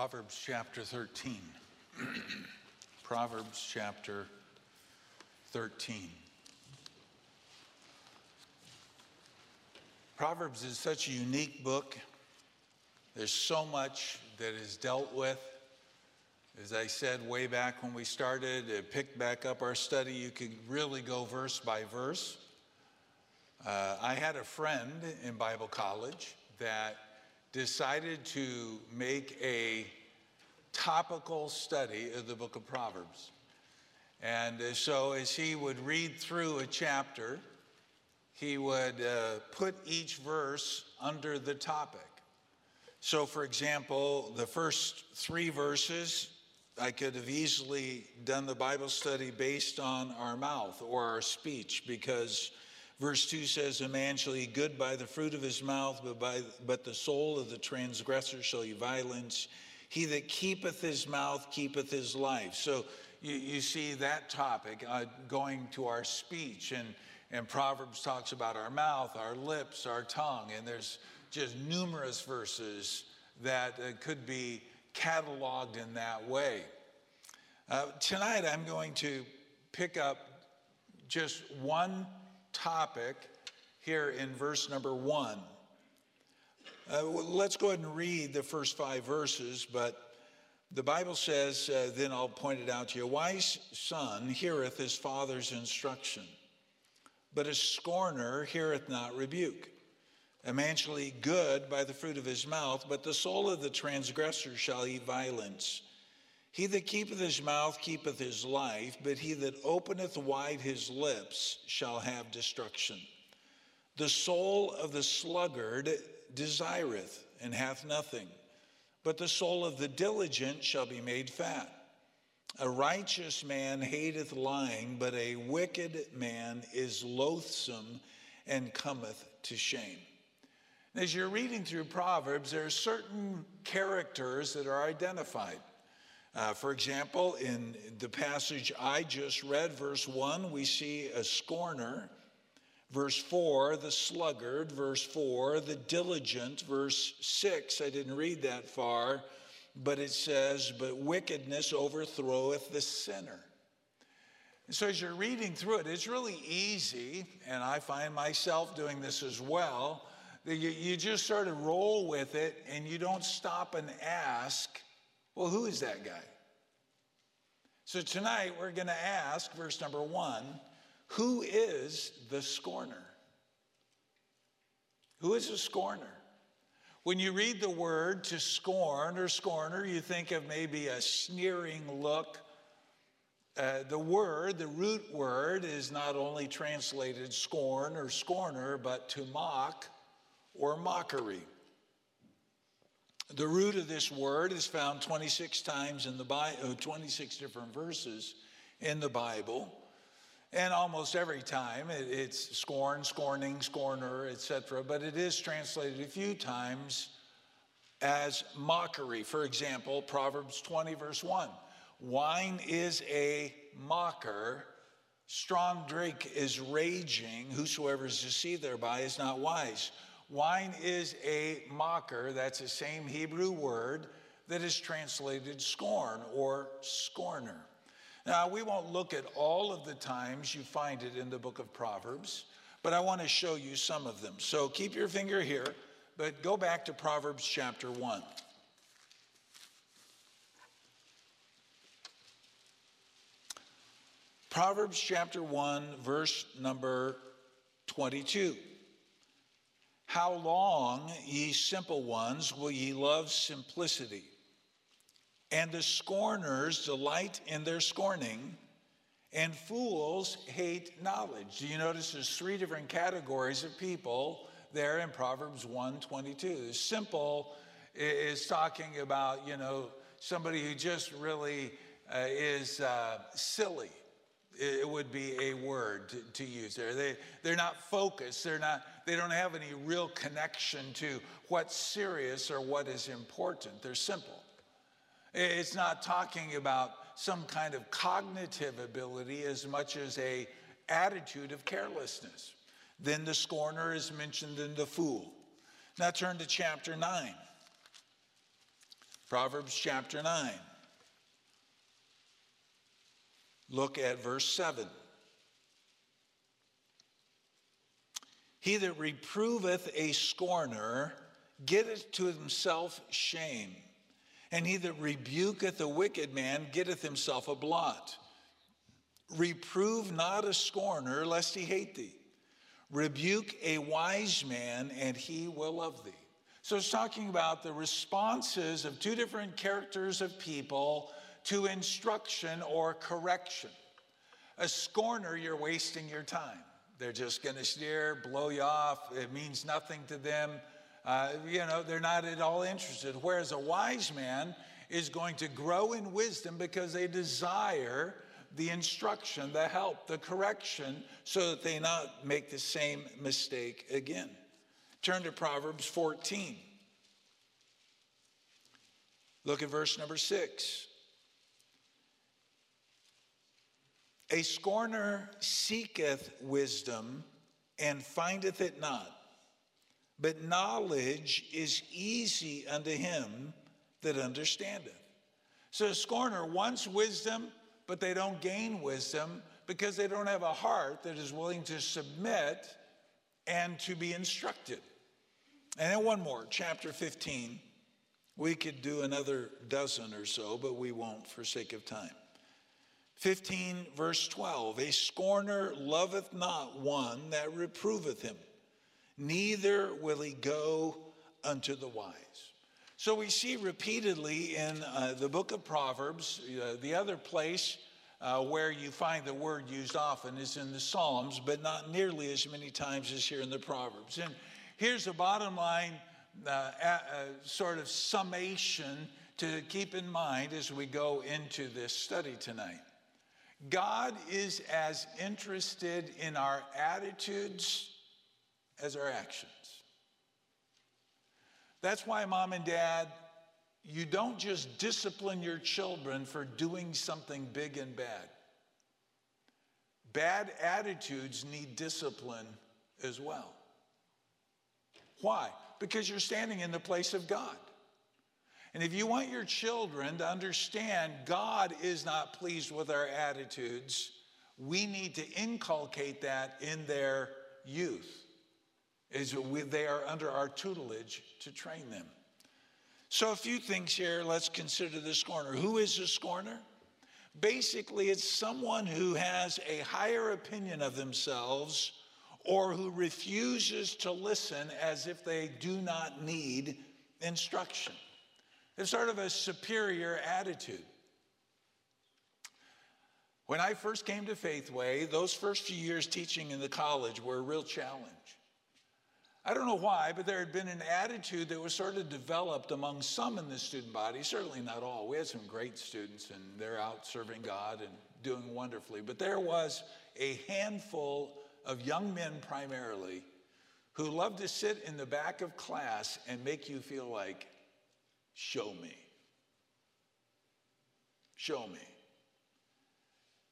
Proverbs chapter 13. Proverbs chapter 13. Proverbs is such a unique book. There's so much that is dealt with. As I said way back when we started, it picked back up our study. You could really go verse by verse. Uh, I had a friend in Bible college that decided to make a topical study of the book of Proverbs. And uh, so, as he would read through a chapter, he would uh, put each verse under the topic. So, for example, the first three verses, I could have easily done the Bible study based on our mouth or our speech because verse 2 says, A man shall eat good by the fruit of his mouth, but, by, but the soul of the transgressor shall he violence. He that keepeth his mouth keepeth his life. So you, you see that topic uh, going to our speech, and, and Proverbs talks about our mouth, our lips, our tongue, and there's just numerous verses that uh, could be cataloged in that way. Uh, tonight, I'm going to pick up just one topic here in verse number one. Uh, let's go ahead and read the first five verses, but the Bible says, uh, then I'll point it out to you a wise son heareth his father's instruction, but a scorner heareth not rebuke. A man shall eat good by the fruit of his mouth, but the soul of the transgressor shall eat violence. He that keepeth his mouth keepeth his life, but he that openeth wide his lips shall have destruction. The soul of the sluggard desireth and hath nothing, but the soul of the diligent shall be made fat. A righteous man hateth lying, but a wicked man is loathsome and cometh to shame. As you're reading through Proverbs, there are certain characters that are identified. Uh, for example, in the passage I just read, verse 1, we see a scorner. Verse 4, the sluggard. Verse 4, the diligent. Verse 6, I didn't read that far, but it says, But wickedness overthroweth the sinner. And so as you're reading through it, it's really easy, and I find myself doing this as well you, you just sort of roll with it and you don't stop and ask, well, who is that guy? So tonight we're going to ask, verse number one, who is the scorner? Who is a scorner? When you read the word to scorn or scorner, you think of maybe a sneering look. Uh, the word, the root word, is not only translated scorn or scorner, but to mock or mockery. The root of this word is found 26 times in the Bible, uh, 26 different verses in the Bible. And almost every time it's scorn, scorning, scorner, etc. But it is translated a few times as mockery. For example, Proverbs 20, verse 1 Wine is a mocker, strong drink is raging. Whosoever is deceived thereby is not wise. Wine is a mocker, that's the same Hebrew word that is translated scorn or scorner. Now, we won't look at all of the times you find it in the book of Proverbs, but I want to show you some of them. So keep your finger here, but go back to Proverbs chapter 1. Proverbs chapter 1, verse number 22. How long, ye simple ones, will ye love simplicity? And the scorners delight in their scorning, and fools hate knowledge. Do you notice there's three different categories of people there in Proverbs 122. Simple is talking about, you know, somebody who just really uh, is uh, silly it would be a word to, to, use there. They, they're not focused. They're not, they don't have any real connection to what's serious or what is important. They're simple. It's not talking about some kind of cognitive ability as much as a attitude of carelessness. Then the scorner is mentioned in the fool. Now turn to chapter 9. Proverbs chapter 9. Look at verse 7. He that reproveth a scorner getteth to himself shame, and he that rebuketh a wicked man getteth himself a blot. Reprove not a scorner, lest he hate thee. Rebuke a wise man, and he will love thee. So it's talking about the responses of two different characters of people to instruction or correction. A scorner, you're wasting your time. They're just going to sneer, blow you off. It means nothing to them. Uh, you know, they're not at all interested. Whereas a wise man is going to grow in wisdom because they desire the instruction, the help, the correction, so that they not make the same mistake again. Turn to Proverbs 14. Look at verse number six. A scorner seeketh wisdom and findeth it not, but knowledge is easy unto him that understandeth. So a scorner wants wisdom, but they don't gain wisdom because they don't have a heart that is willing to submit and to be instructed. And then one more, chapter 15. We could do another dozen or so, but we won't for sake of time. 15, verse 12 A scorner loveth not one that reproveth him, neither will he go unto the wise. So we see repeatedly in uh, the book of Proverbs, uh, the other place uh, where you find the word used often is in the Psalms, but not nearly as many times as here in the Proverbs. And here's the bottom line uh, sort of summation to keep in mind as we go into this study tonight. God is as interested in our attitudes as our actions. That's why, mom and dad, you don't just discipline your children for doing something big and bad. Bad attitudes need discipline as well. Why? Because you're standing in the place of God. And if you want your children to understand God is not pleased with our attitudes, we need to inculcate that in their youth. Is we, they are under our tutelage to train them. So, a few things here. Let's consider the scorner. Who is a scorner? Basically, it's someone who has a higher opinion of themselves or who refuses to listen as if they do not need instruction. It's sort of a superior attitude. When I first came to Faithway, those first few years teaching in the college were a real challenge. I don't know why, but there had been an attitude that was sort of developed among some in the student body, certainly not all. We had some great students and they're out serving God and doing wonderfully. But there was a handful of young men primarily who loved to sit in the back of class and make you feel like Show me. Show me.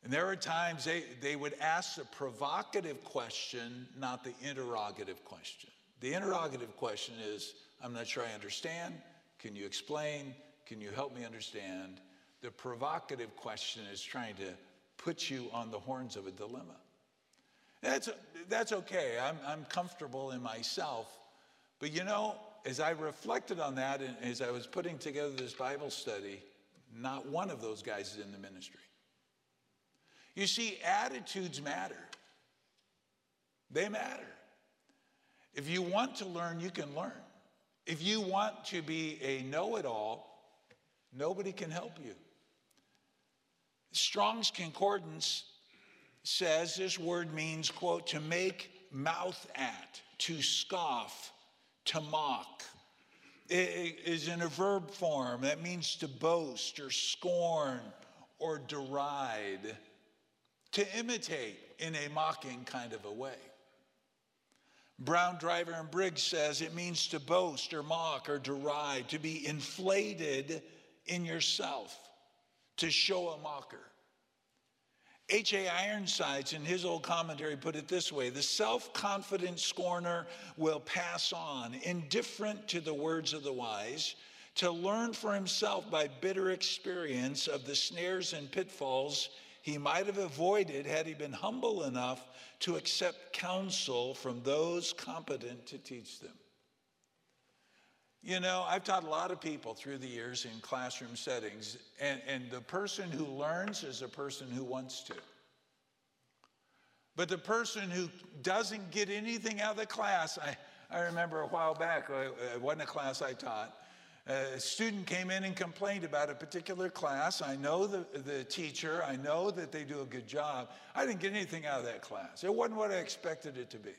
And there are times they, they would ask the provocative question, not the interrogative question. The interrogative question is I'm not sure I understand. Can you explain? Can you help me understand? The provocative question is trying to put you on the horns of a dilemma. That's, that's okay. I'm, I'm comfortable in myself. But you know, as I reflected on that and as I was putting together this Bible study, not one of those guys is in the ministry. You see, attitudes matter. They matter. If you want to learn, you can learn. If you want to be a know it all, nobody can help you. Strong's Concordance says this word means, quote, to make mouth at, to scoff, to mock. It is in a verb form. That means to boast or scorn or deride, to imitate in a mocking kind of a way. Brown Driver and Briggs says it means to boast or mock or deride, to be inflated in yourself, to show a mocker. H.A. Ironsides, in his old commentary, put it this way The self confident scorner will pass on, indifferent to the words of the wise, to learn for himself by bitter experience of the snares and pitfalls he might have avoided had he been humble enough to accept counsel from those competent to teach them. You know, I've taught a lot of people through the years in classroom settings, and, and the person who learns is a person who wants to. But the person who doesn't get anything out of the class, I, I remember a while back, it wasn't a class I taught. A student came in and complained about a particular class. I know the, the teacher, I know that they do a good job. I didn't get anything out of that class. It wasn't what I expected it to be.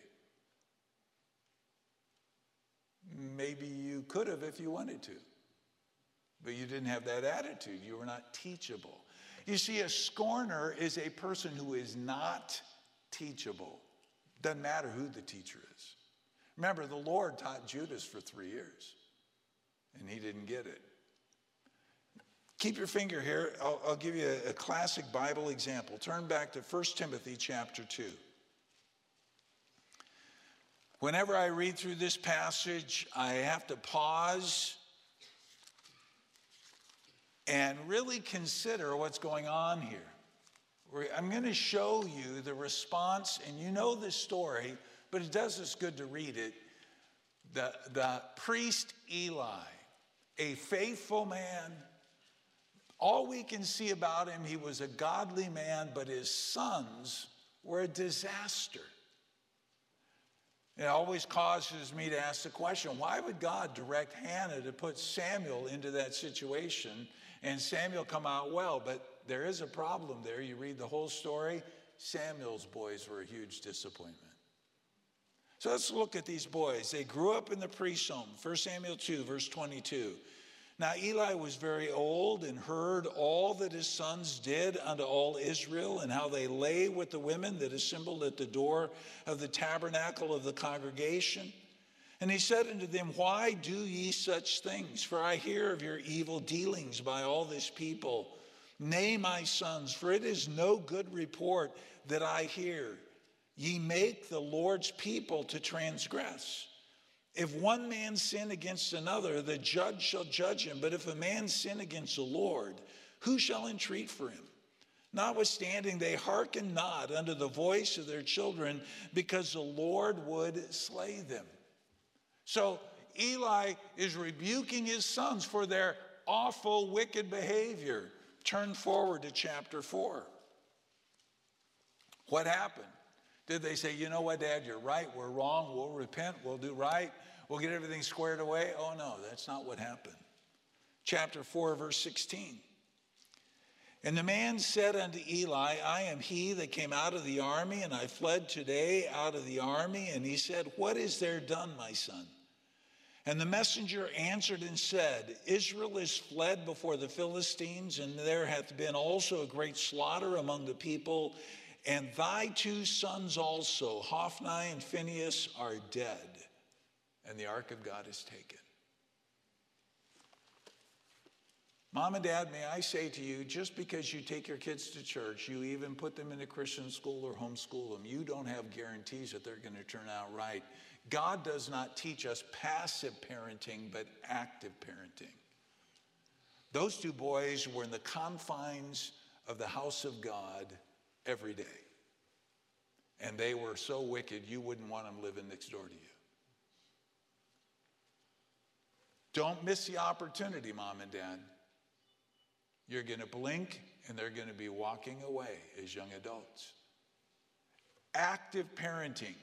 Maybe you could have if you wanted to, but you didn't have that attitude. You were not teachable. You see, a scorner is a person who is not teachable. Doesn't matter who the teacher is. Remember, the Lord taught Judas for three years, and he didn't get it. Keep your finger here. I'll, I'll give you a, a classic Bible example. Turn back to 1 Timothy chapter 2. Whenever I read through this passage, I have to pause and really consider what's going on here. I'm going to show you the response, and you know this story, but it does us good to read it. The, the priest Eli, a faithful man, all we can see about him, he was a godly man, but his sons were a disaster. It always causes me to ask the question why would God direct Hannah to put Samuel into that situation and Samuel come out well? But there is a problem there. You read the whole story, Samuel's boys were a huge disappointment. So let's look at these boys. They grew up in the priest's home. 1 Samuel 2, verse 22. Now Eli was very old and heard all that his sons did unto all Israel, and how they lay with the women that assembled at the door of the tabernacle of the congregation. And he said unto them, Why do ye such things? For I hear of your evil dealings by all this people. Nay, my sons, for it is no good report that I hear. Ye make the Lord's people to transgress. If one man sin against another, the judge shall judge him. But if a man sin against the Lord, who shall entreat for him? Notwithstanding, they hearken not unto the voice of their children, because the Lord would slay them. So Eli is rebuking his sons for their awful, wicked behavior. Turn forward to chapter 4. What happened? Did they say, you know what, Dad, you're right, we're wrong, we'll repent, we'll do right? we'll get everything squared away. Oh, no, that's not what happened. Chapter 4, verse 16. And the man said unto Eli, I am he that came out of the army, and I fled today out of the army. And he said, What is there done, my son? And the messenger answered and said, Israel is fled before the Philistines, and there hath been also a great slaughter among the people, and thy two sons also, Hophni and Phinehas, are dead and the ark of God is taken. Mom and dad, may I say to you, just because you take your kids to church, you even put them in a Christian school or homeschool them, you don't have guarantees that they're going to turn out right. God does not teach us passive parenting, but active parenting. Those two boys were in the confines of the house of God every day. And they were so wicked, you wouldn't want them living next door to you. Don't miss the opportunity, mom and dad. You're going to blink and they're going to be walking away as young adults. Active parenting.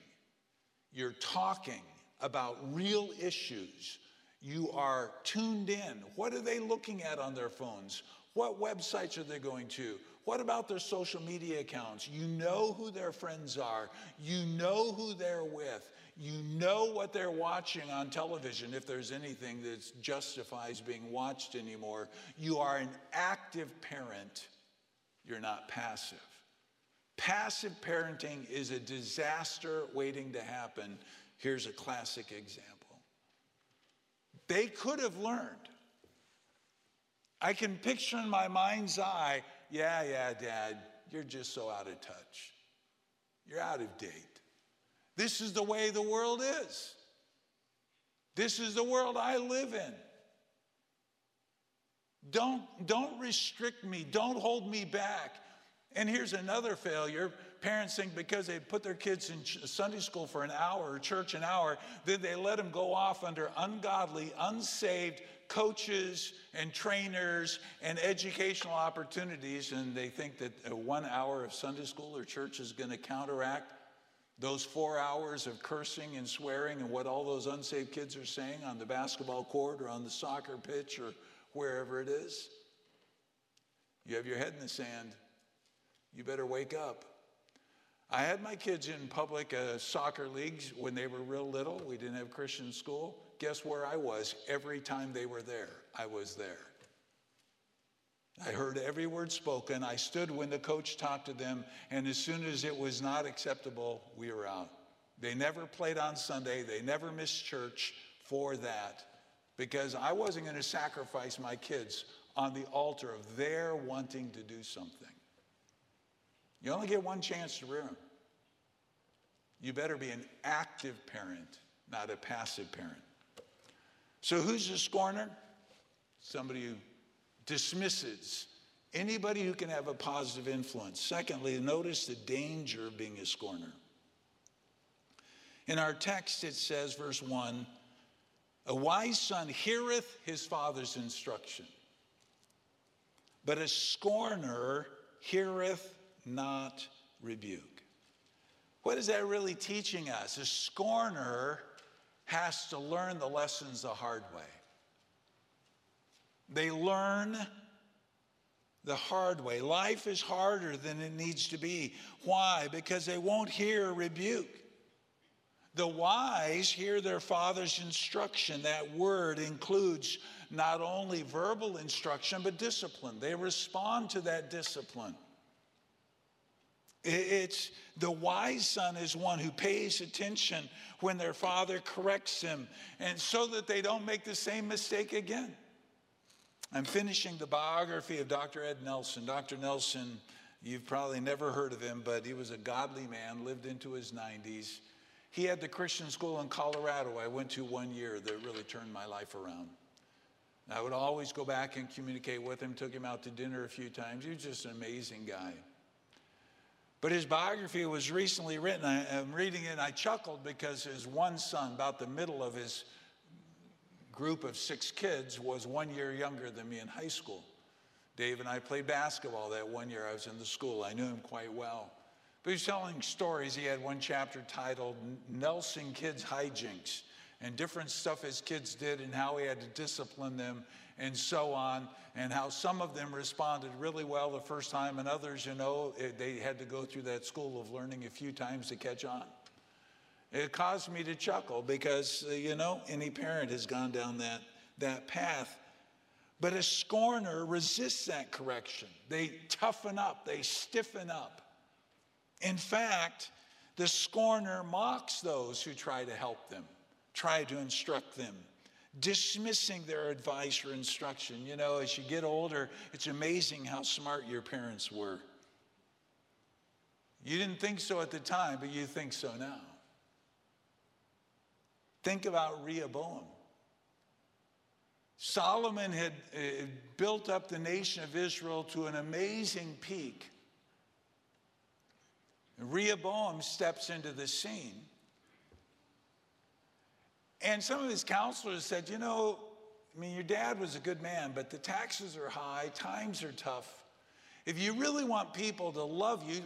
You're talking about real issues. You are tuned in. What are they looking at on their phones? What websites are they going to? What about their social media accounts? You know who their friends are. You know who they're with. You know what they're watching on television if there's anything that justifies being watched anymore. You are an active parent, you're not passive. Passive parenting is a disaster waiting to happen. Here's a classic example. They could have learned. I can picture in my mind's eye, yeah, yeah, dad, you're just so out of touch. You're out of date. This is the way the world is. This is the world I live in. Don't, don't restrict me. Don't hold me back. And here's another failure. Parents think because they put their kids in Sunday school for an hour or church an hour, then they let them go off under ungodly, unsaved coaches and trainers and educational opportunities, and they think that one hour of Sunday school or church is going to counteract those four hours of cursing and swearing and what all those unsaved kids are saying on the basketball court or on the soccer pitch or wherever it is. You have your head in the sand. You better wake up. I had my kids in public uh, soccer leagues when they were real little. We didn't have Christian school. Guess where I was every time they were there? I was there. I heard every word spoken. I stood when the coach talked to them, and as soon as it was not acceptable, we were out. They never played on Sunday, they never missed church for that because I wasn't going to sacrifice my kids on the altar of their wanting to do something. You only get one chance to rear them. You better be an active parent, not a passive parent. So, who's a scorner? Somebody who dismisses anybody who can have a positive influence. Secondly, notice the danger of being a scorner. In our text, it says, verse 1 A wise son heareth his father's instruction, but a scorner heareth not rebuke. What is that really teaching us? A scorner has to learn the lessons the hard way. They learn the hard way. Life is harder than it needs to be. Why? Because they won't hear rebuke. The wise hear their father's instruction. That word includes not only verbal instruction, but discipline. They respond to that discipline. It's the wise son is one who pays attention when their father corrects them, and so that they don't make the same mistake again. I'm finishing the biography of Dr. Ed Nelson. Dr. Nelson, you've probably never heard of him, but he was a godly man, lived into his 90s. He had the Christian school in Colorado I went to one year that really turned my life around. I would always go back and communicate with him, took him out to dinner a few times. He was just an amazing guy. But his biography was recently written. I, am reading it and I chuckled because his one son, about the middle of his group of six kids was one year younger than me in high school. Dave and I played basketball that one year I was in the school. I knew him quite well. But he was telling stories. He had one chapter titled Nelson Kids Hijinks and different stuff his kids did and how he had to discipline them and so on, and how some of them responded really well the first time, and others, you know, they had to go through that school of learning a few times to catch on. It caused me to chuckle because, uh, you know, any parent has gone down that, that path. But a scorner resists that correction. They toughen up, they stiffen up. In fact, the scorner mocks those who try to help them, try to instruct them, dismissing their advice or instruction. You know, as you get older, it's amazing how smart your parents were. You didn't think so at the time, but you think so now. Think about Rehoboam. Solomon had uh, built up the nation of Israel to an amazing peak. Rehoboam steps into the scene. And some of his counselors said, You know, I mean, your dad was a good man, but the taxes are high, times are tough. If you really want people to love you,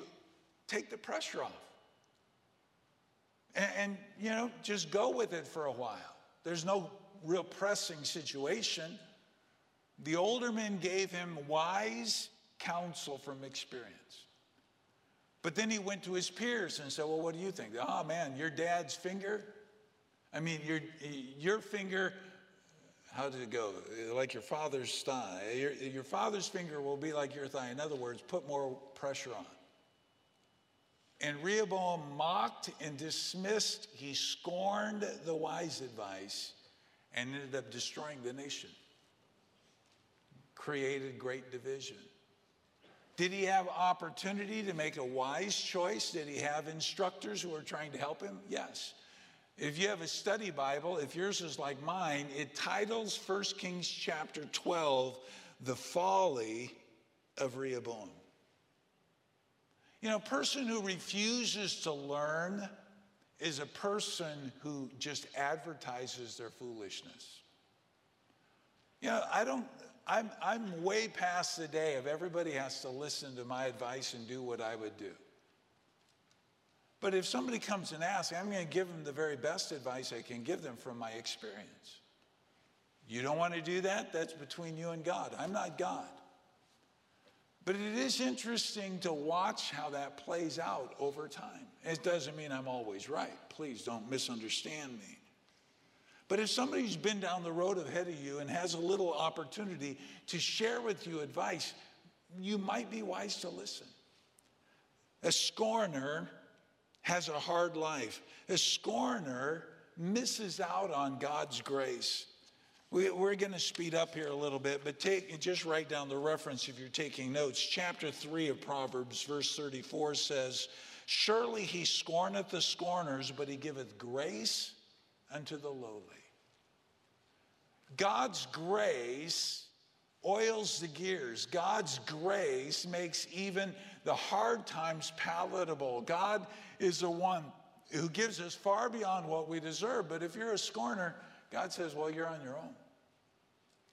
take the pressure off and, and, you know, just go with it for a while. There's no real pressing situation. The older men gave him wise counsel from experience. But then he went to his peers and said, Well, what do you think? Oh, man, your dad's finger? I mean, your, your finger, how did it go? Like your father's thigh. Your, your father's finger will be like your thigh. In other words, put more pressure on. And Rehoboam mocked and dismissed, he scorned the wise advice and ended up destroying the nation. Created great division. Did he have opportunity to make a wise choice? Did he have instructors who were trying to help him? Yes. If you have a study Bible, if yours is like mine, it titles 1 Kings chapter 12, the folly of Rehoboam. You know, a person who refuses to learn is a person who just advertises their foolishness. You know, I don't, I'm, I'm way past the day of everybody has to listen to my advice and do what I would do. But if somebody comes and asks, I'm going to give them the very best advice I can give them from my experience. You don't want to do that? That's between you and God. I'm not God. But it is interesting to watch how that plays out over time. It doesn't mean I'm always right. Please don't misunderstand me. But if somebody's been down the road ahead of you and has a little opportunity to share with you advice, you might be wise to listen. A scorner has a hard life. A scorner misses out on God's grace. We, are going to speed up here a little bit, but take just write down the reference if you're taking notes. Chapter 3 of Proverbs, verse 34 says, Surely he scorneth the scorners, but he giveth grace unto the lowly. God's grace oils the gears. God's grace makes even the hard times palatable. God is the one who gives us far beyond what we deserve. But if you're a scorner, God says, well, you're on your own.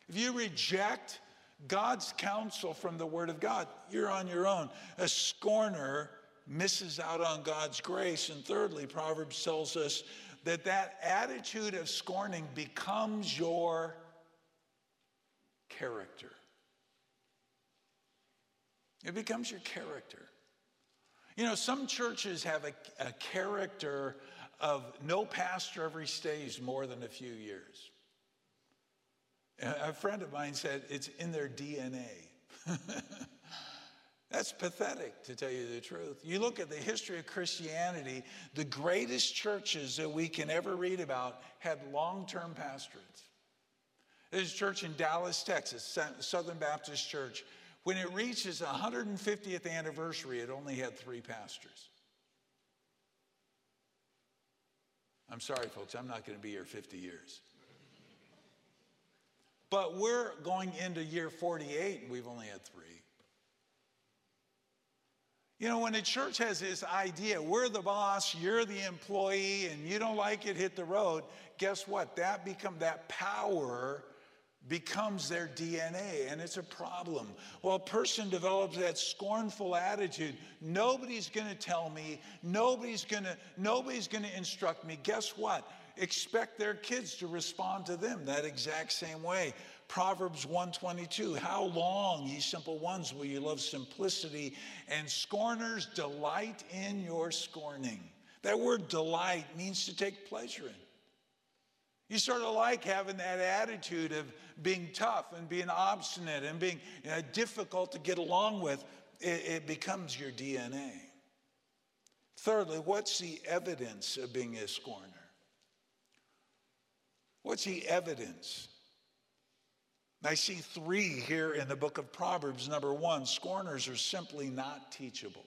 If you reject God's counsel from the Word of God, you're on your own. A scorner misses out on God's grace. And thirdly, Proverbs tells us that that attitude of scorning becomes your character. It becomes your character. You know, some churches have a, a character of no pastor ever stays more than a few years. A friend of mine said it's in their DNA. That's pathetic, to tell you the truth. You look at the history of Christianity, the greatest churches that we can ever read about had long term pastorates. There's a church in Dallas, Texas, Southern Baptist Church. When it reached its 150th anniversary, it only had three pastors. I'm sorry, folks, I'm not going to be here 50 years. But we're going into year 48 and we've only had three. You know, when a church has this idea, we're the boss, you're the employee, and you don't like it, hit the road, guess what? That become that power becomes their DNA and it's a problem. Well, a person develops that scornful attitude. Nobody's going to tell me, nobody's going to nobody's going to instruct me. Guess what? Expect their kids to respond to them that exact same way. Proverbs 122, how long, ye simple ones, will you love simplicity and scorners delight in your scorning. That word delight means to take pleasure in. You sort of like having that attitude of being tough and being obstinate and being you know, difficult to get along with. It, it becomes your DNA. Thirdly, what's the evidence of being a scorner? What's the evidence? I see three here in the book of Proverbs. Number one, scorners are simply not teachable.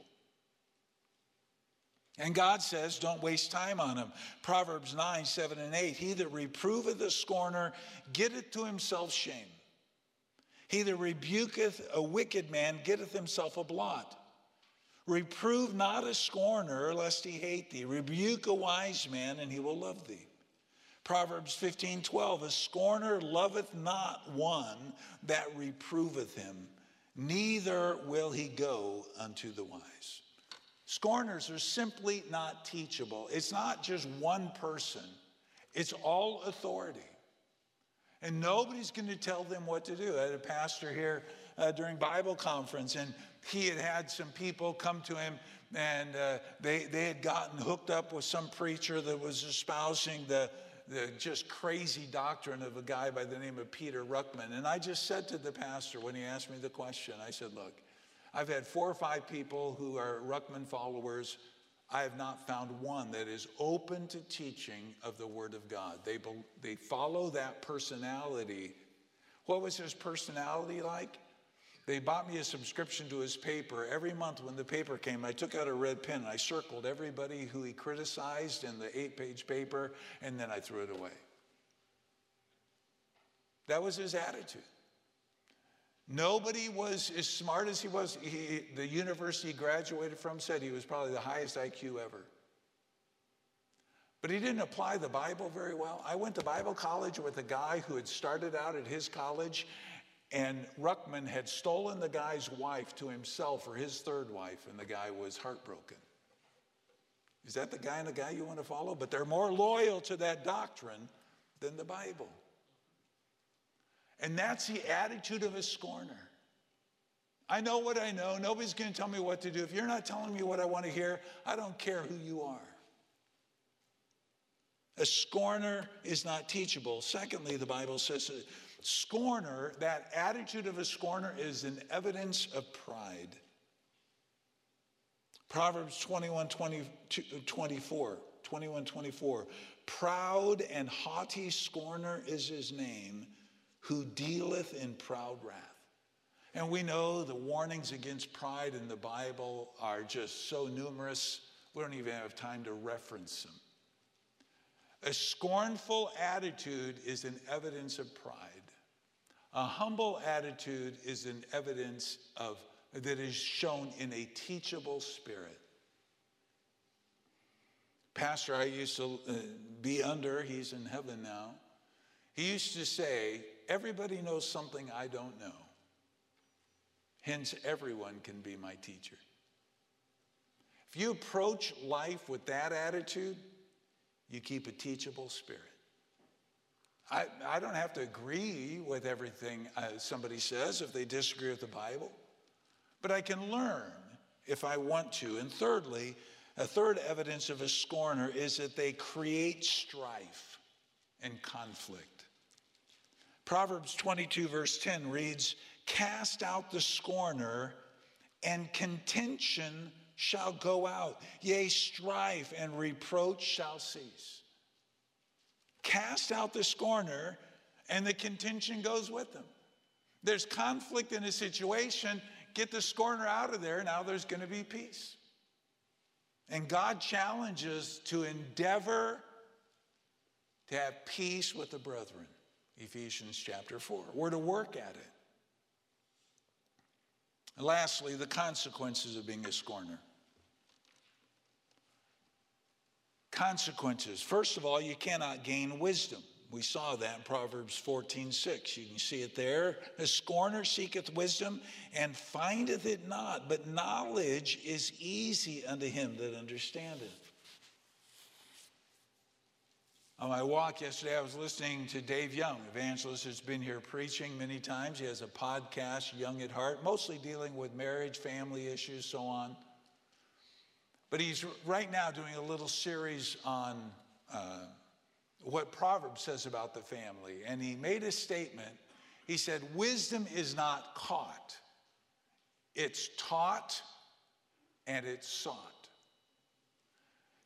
And God says, don't waste time on him. Proverbs 9, 7, and 8. He that reproveth the scorner getteth to himself shame. He that rebuketh a wicked man getteth himself a blot. Reprove not a scorner, lest he hate thee. Rebuke a wise man, and he will love thee. Proverbs 15, 12. A scorner loveth not one that reproveth him, neither will he go unto the wise. Scorners are simply not teachable. It's not just one person, it's all authority. And nobody's going to tell them what to do. I had a pastor here uh, during Bible conference, and he had had some people come to him, and uh, they, they had gotten hooked up with some preacher that was espousing the, the just crazy doctrine of a guy by the name of Peter Ruckman. And I just said to the pastor when he asked me the question, I said, Look, I've had four or five people who are Ruckman followers. I have not found one that is open to teaching of the Word of God. They, they follow that personality. What was his personality like? They bought me a subscription to his paper. Every month when the paper came, I took out a red pen and I circled everybody who he criticized in the eight page paper, and then I threw it away. That was his attitude. Nobody was as smart as he was. He, the university he graduated from said he was probably the highest IQ ever. But he didn't apply the Bible very well. I went to Bible college with a guy who had started out at his college, and Ruckman had stolen the guy's wife to himself or his third wife, and the guy was heartbroken. Is that the guy and the guy you want to follow? But they're more loyal to that doctrine than the Bible. And that's the attitude of a scorner. I know what I know. Nobody's going to tell me what to do. If you're not telling me what I want to hear, I don't care who you are. A scorner is not teachable. Secondly, the Bible says scorner, that attitude of a scorner is an evidence of pride. Proverbs 21 20, 24. 21 24. Proud and haughty scorner is his name, who dealeth in proud wrath. And we know the warnings against pride in the Bible are just so numerous, we don't even have time to reference them. A scornful attitude is an evidence of pride. A humble attitude is an evidence of that is shown in a teachable spirit. Pastor I used to uh, be under, he's in heaven now. He used to say, Everybody knows something I don't know. Hence, everyone can be my teacher. If you approach life with that attitude, you keep a teachable spirit. I, I don't have to agree with everything uh, somebody says if they disagree with the Bible, but I can learn if I want to. And thirdly, a third evidence of a scorner is that they create strife and conflict. Proverbs 22, verse 10 reads, Cast out the scorner, and contention shall go out. Yea, strife and reproach shall cease. Cast out the scorner, and the contention goes with them. There's conflict in a situation, get the scorner out of there, now there's going to be peace. And God challenges to endeavor to have peace with the brethren. Ephesians chapter 4. We're to work at it. And lastly, the consequences of being a scorner. Consequences. First of all, you cannot gain wisdom. We saw that in Proverbs 14, 6. You can see it there. A scorner seeketh wisdom and findeth it not, but knowledge is easy unto him that understandeth. On my walk yesterday, I was listening to Dave Young, evangelist who's been here preaching many times. He has a podcast, Young at Heart, mostly dealing with marriage, family issues, so on. But he's right now doing a little series on uh, what Proverbs says about the family. And he made a statement. He said, Wisdom is not caught, it's taught and it's sought.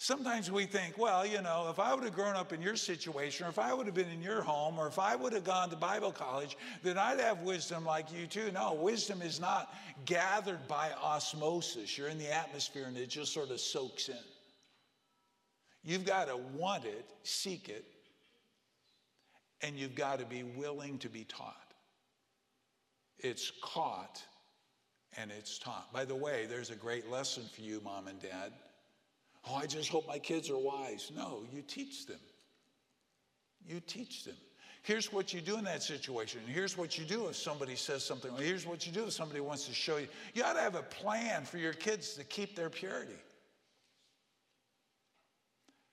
Sometimes we think, well, you know, if I would have grown up in your situation, or if I would have been in your home, or if I would have gone to Bible college, then I'd have wisdom like you too. No, wisdom is not gathered by osmosis. You're in the atmosphere and it just sort of soaks in. You've got to want it, seek it, and you've got to be willing to be taught. It's caught and it's taught. By the way, there's a great lesson for you, mom and dad. Oh, I just hope my kids are wise. No, you teach them. You teach them. Here's what you do in that situation. Here's what you do if somebody says something. Here's what you do if somebody wants to show you. You ought to have a plan for your kids to keep their purity.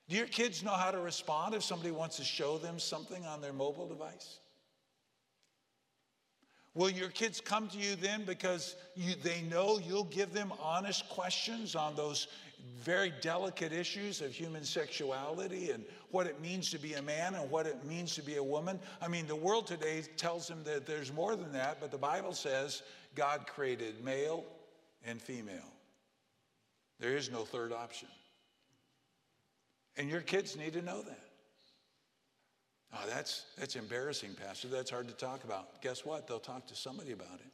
Do your kids know how to respond if somebody wants to show them something on their mobile device? Will your kids come to you then because you, they know you'll give them honest questions on those very delicate issues of human sexuality and what it means to be a man and what it means to be a woman. I mean, the world today tells them that there's more than that, but the Bible says God created male and female. There is no third option. And your kids need to know that. Oh, that's, that's embarrassing, Pastor. That's hard to talk about. Guess what? They'll talk to somebody about it.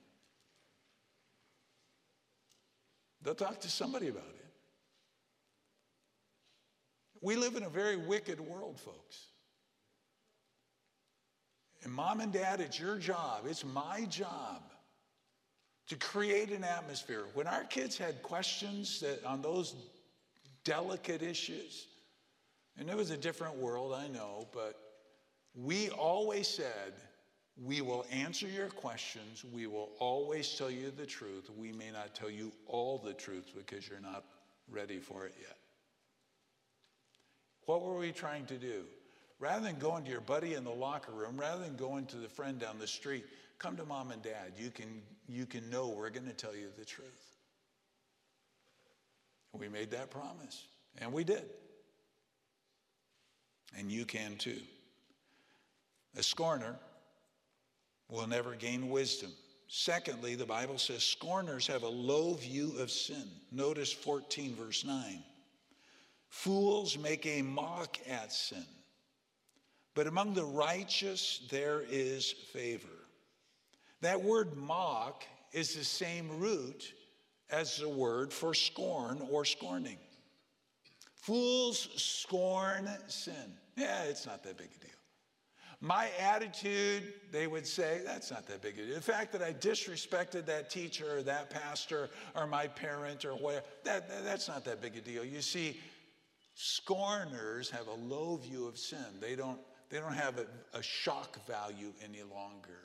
They'll talk to somebody about it. We live in a very wicked world, folks. And mom and dad, it's your job, it's my job to create an atmosphere. When our kids had questions that on those delicate issues, and it was a different world, I know, but we always said, we will answer your questions. We will always tell you the truth. We may not tell you all the truth because you're not ready for it yet. What were we trying to do? Rather than going to your buddy in the locker room, rather than going to the friend down the street, come to mom and dad. You can, you can know we're going to tell you the truth. We made that promise, and we did. And you can too. A scorner will never gain wisdom. Secondly, the Bible says scorners have a low view of sin. Notice 14, verse 9. Fools make a mock at sin, but among the righteous there is favor. That word mock is the same root as the word for scorn or scorning. Fools scorn sin. Yeah, it's not that big a deal. My attitude, they would say, that's not that big a deal. The fact that I disrespected that teacher or that pastor or my parent or whatever, that, that, that's not that big a deal. You see, scorners have a low view of sin. They don't, they don't have a, a shock value any longer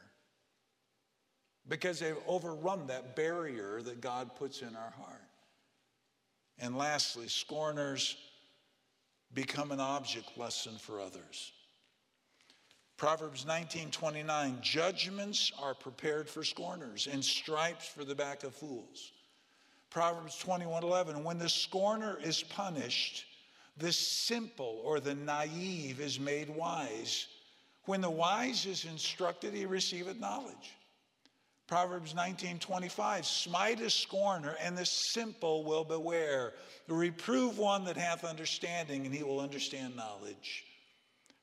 because they've overrun that barrier that God puts in our heart. And lastly, scorners become an object lesson for others. Proverbs 19:29 Judgments are prepared for scorners and stripes for the back of fools. Proverbs 21:11 When the scorner is punished, the simple or the naive is made wise. When the wise is instructed, he receiveth knowledge. Proverbs 19:25 Smite a scorner and the simple will beware. Reprove one that hath understanding and he will understand knowledge.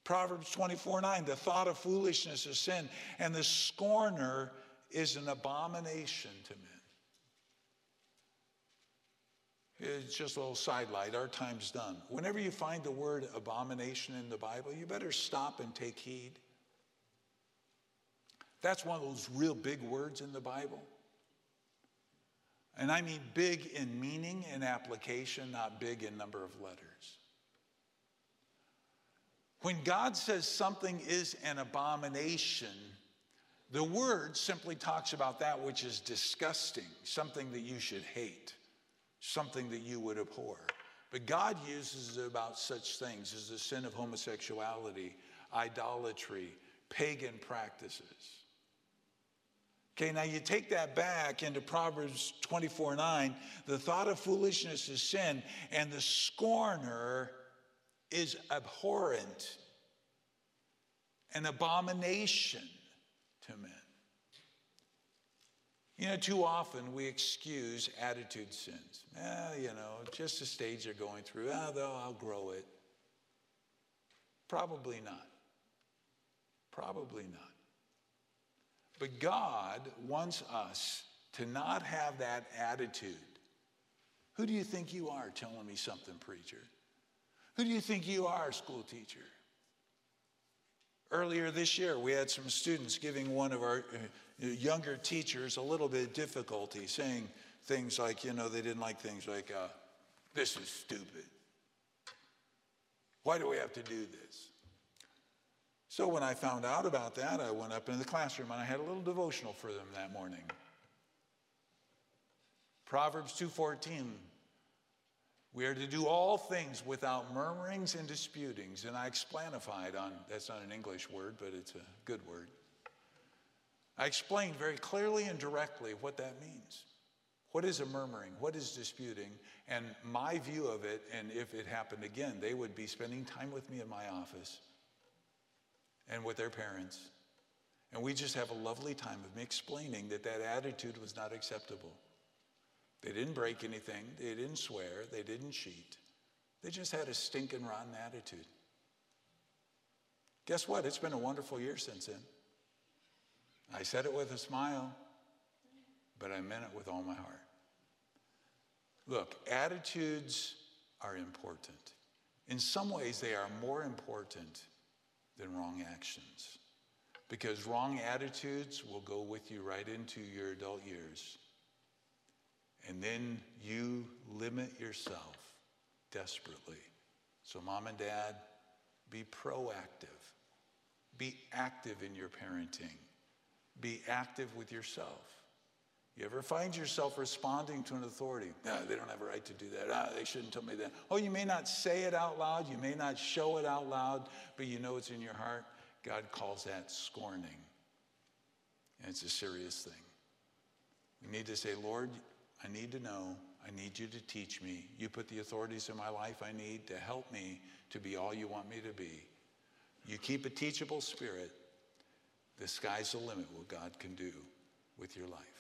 Proverbs 24 9, the thought of foolishness is sin, and the scorner is an abomination to men. It's just a little sidelight. Our time's done. Whenever you find the word abomination in the Bible, you better stop and take heed. That's one of those real big words in the Bible. And I mean big in meaning and application, not big in number of letters. When God says something is an abomination, the word simply talks about that which is disgusting, something that you should hate, something that you would abhor. But God uses about such things as the sin of homosexuality, idolatry, pagan practices. Okay, now you take that back into Proverbs 24 9. The thought of foolishness is sin, and the scorner is abhorrent, an abomination to men. You know, too often we excuse attitude sins. Eh, you know, just a stage they're going through. Ah, though I'll grow it. Probably not. Probably not. But God wants us to not have that attitude. Who do you think you are telling me something, preacher? Who do you think you are, school teacher? Earlier this year, we had some students giving one of our uh, younger teachers a little bit of difficulty, saying things like, you know, they didn't like things like, uh, this is stupid. Why do we have to do this? So when I found out about that, I went up into the classroom and I had a little devotional for them that morning. Proverbs 2:14 we are to do all things without murmurings and disputings. And I explanified on that's not an English word, but it's a good word. I explained very clearly and directly what that means. What is a murmuring? What is disputing? And my view of it, and if it happened again, they would be spending time with me in my office and with their parents. And we just have a lovely time of me explaining that that attitude was not acceptable. They didn't break anything. They didn't swear. They didn't cheat. They just had a stinking rotten attitude. Guess what? It's been a wonderful year since then. I said it with a smile, but I meant it with all my heart. Look, attitudes are important. In some ways, they are more important than wrong actions because wrong attitudes will go with you right into your adult years And then you limit yourself desperately. So, mom and dad, be proactive. Be active in your parenting. Be active with yourself. You ever find yourself responding to an authority? No, they don't have a right to do that. Ah, they shouldn't tell me that. Oh, you may not say it out loud, you may not show it out loud, but you know it's in your heart. God calls that scorning. And it's a serious thing. We need to say, Lord, I need to know. I need you to teach me. You put the authorities in my life I need to help me to be all you want me to be. You keep a teachable spirit. The sky's the limit what God can do with your life.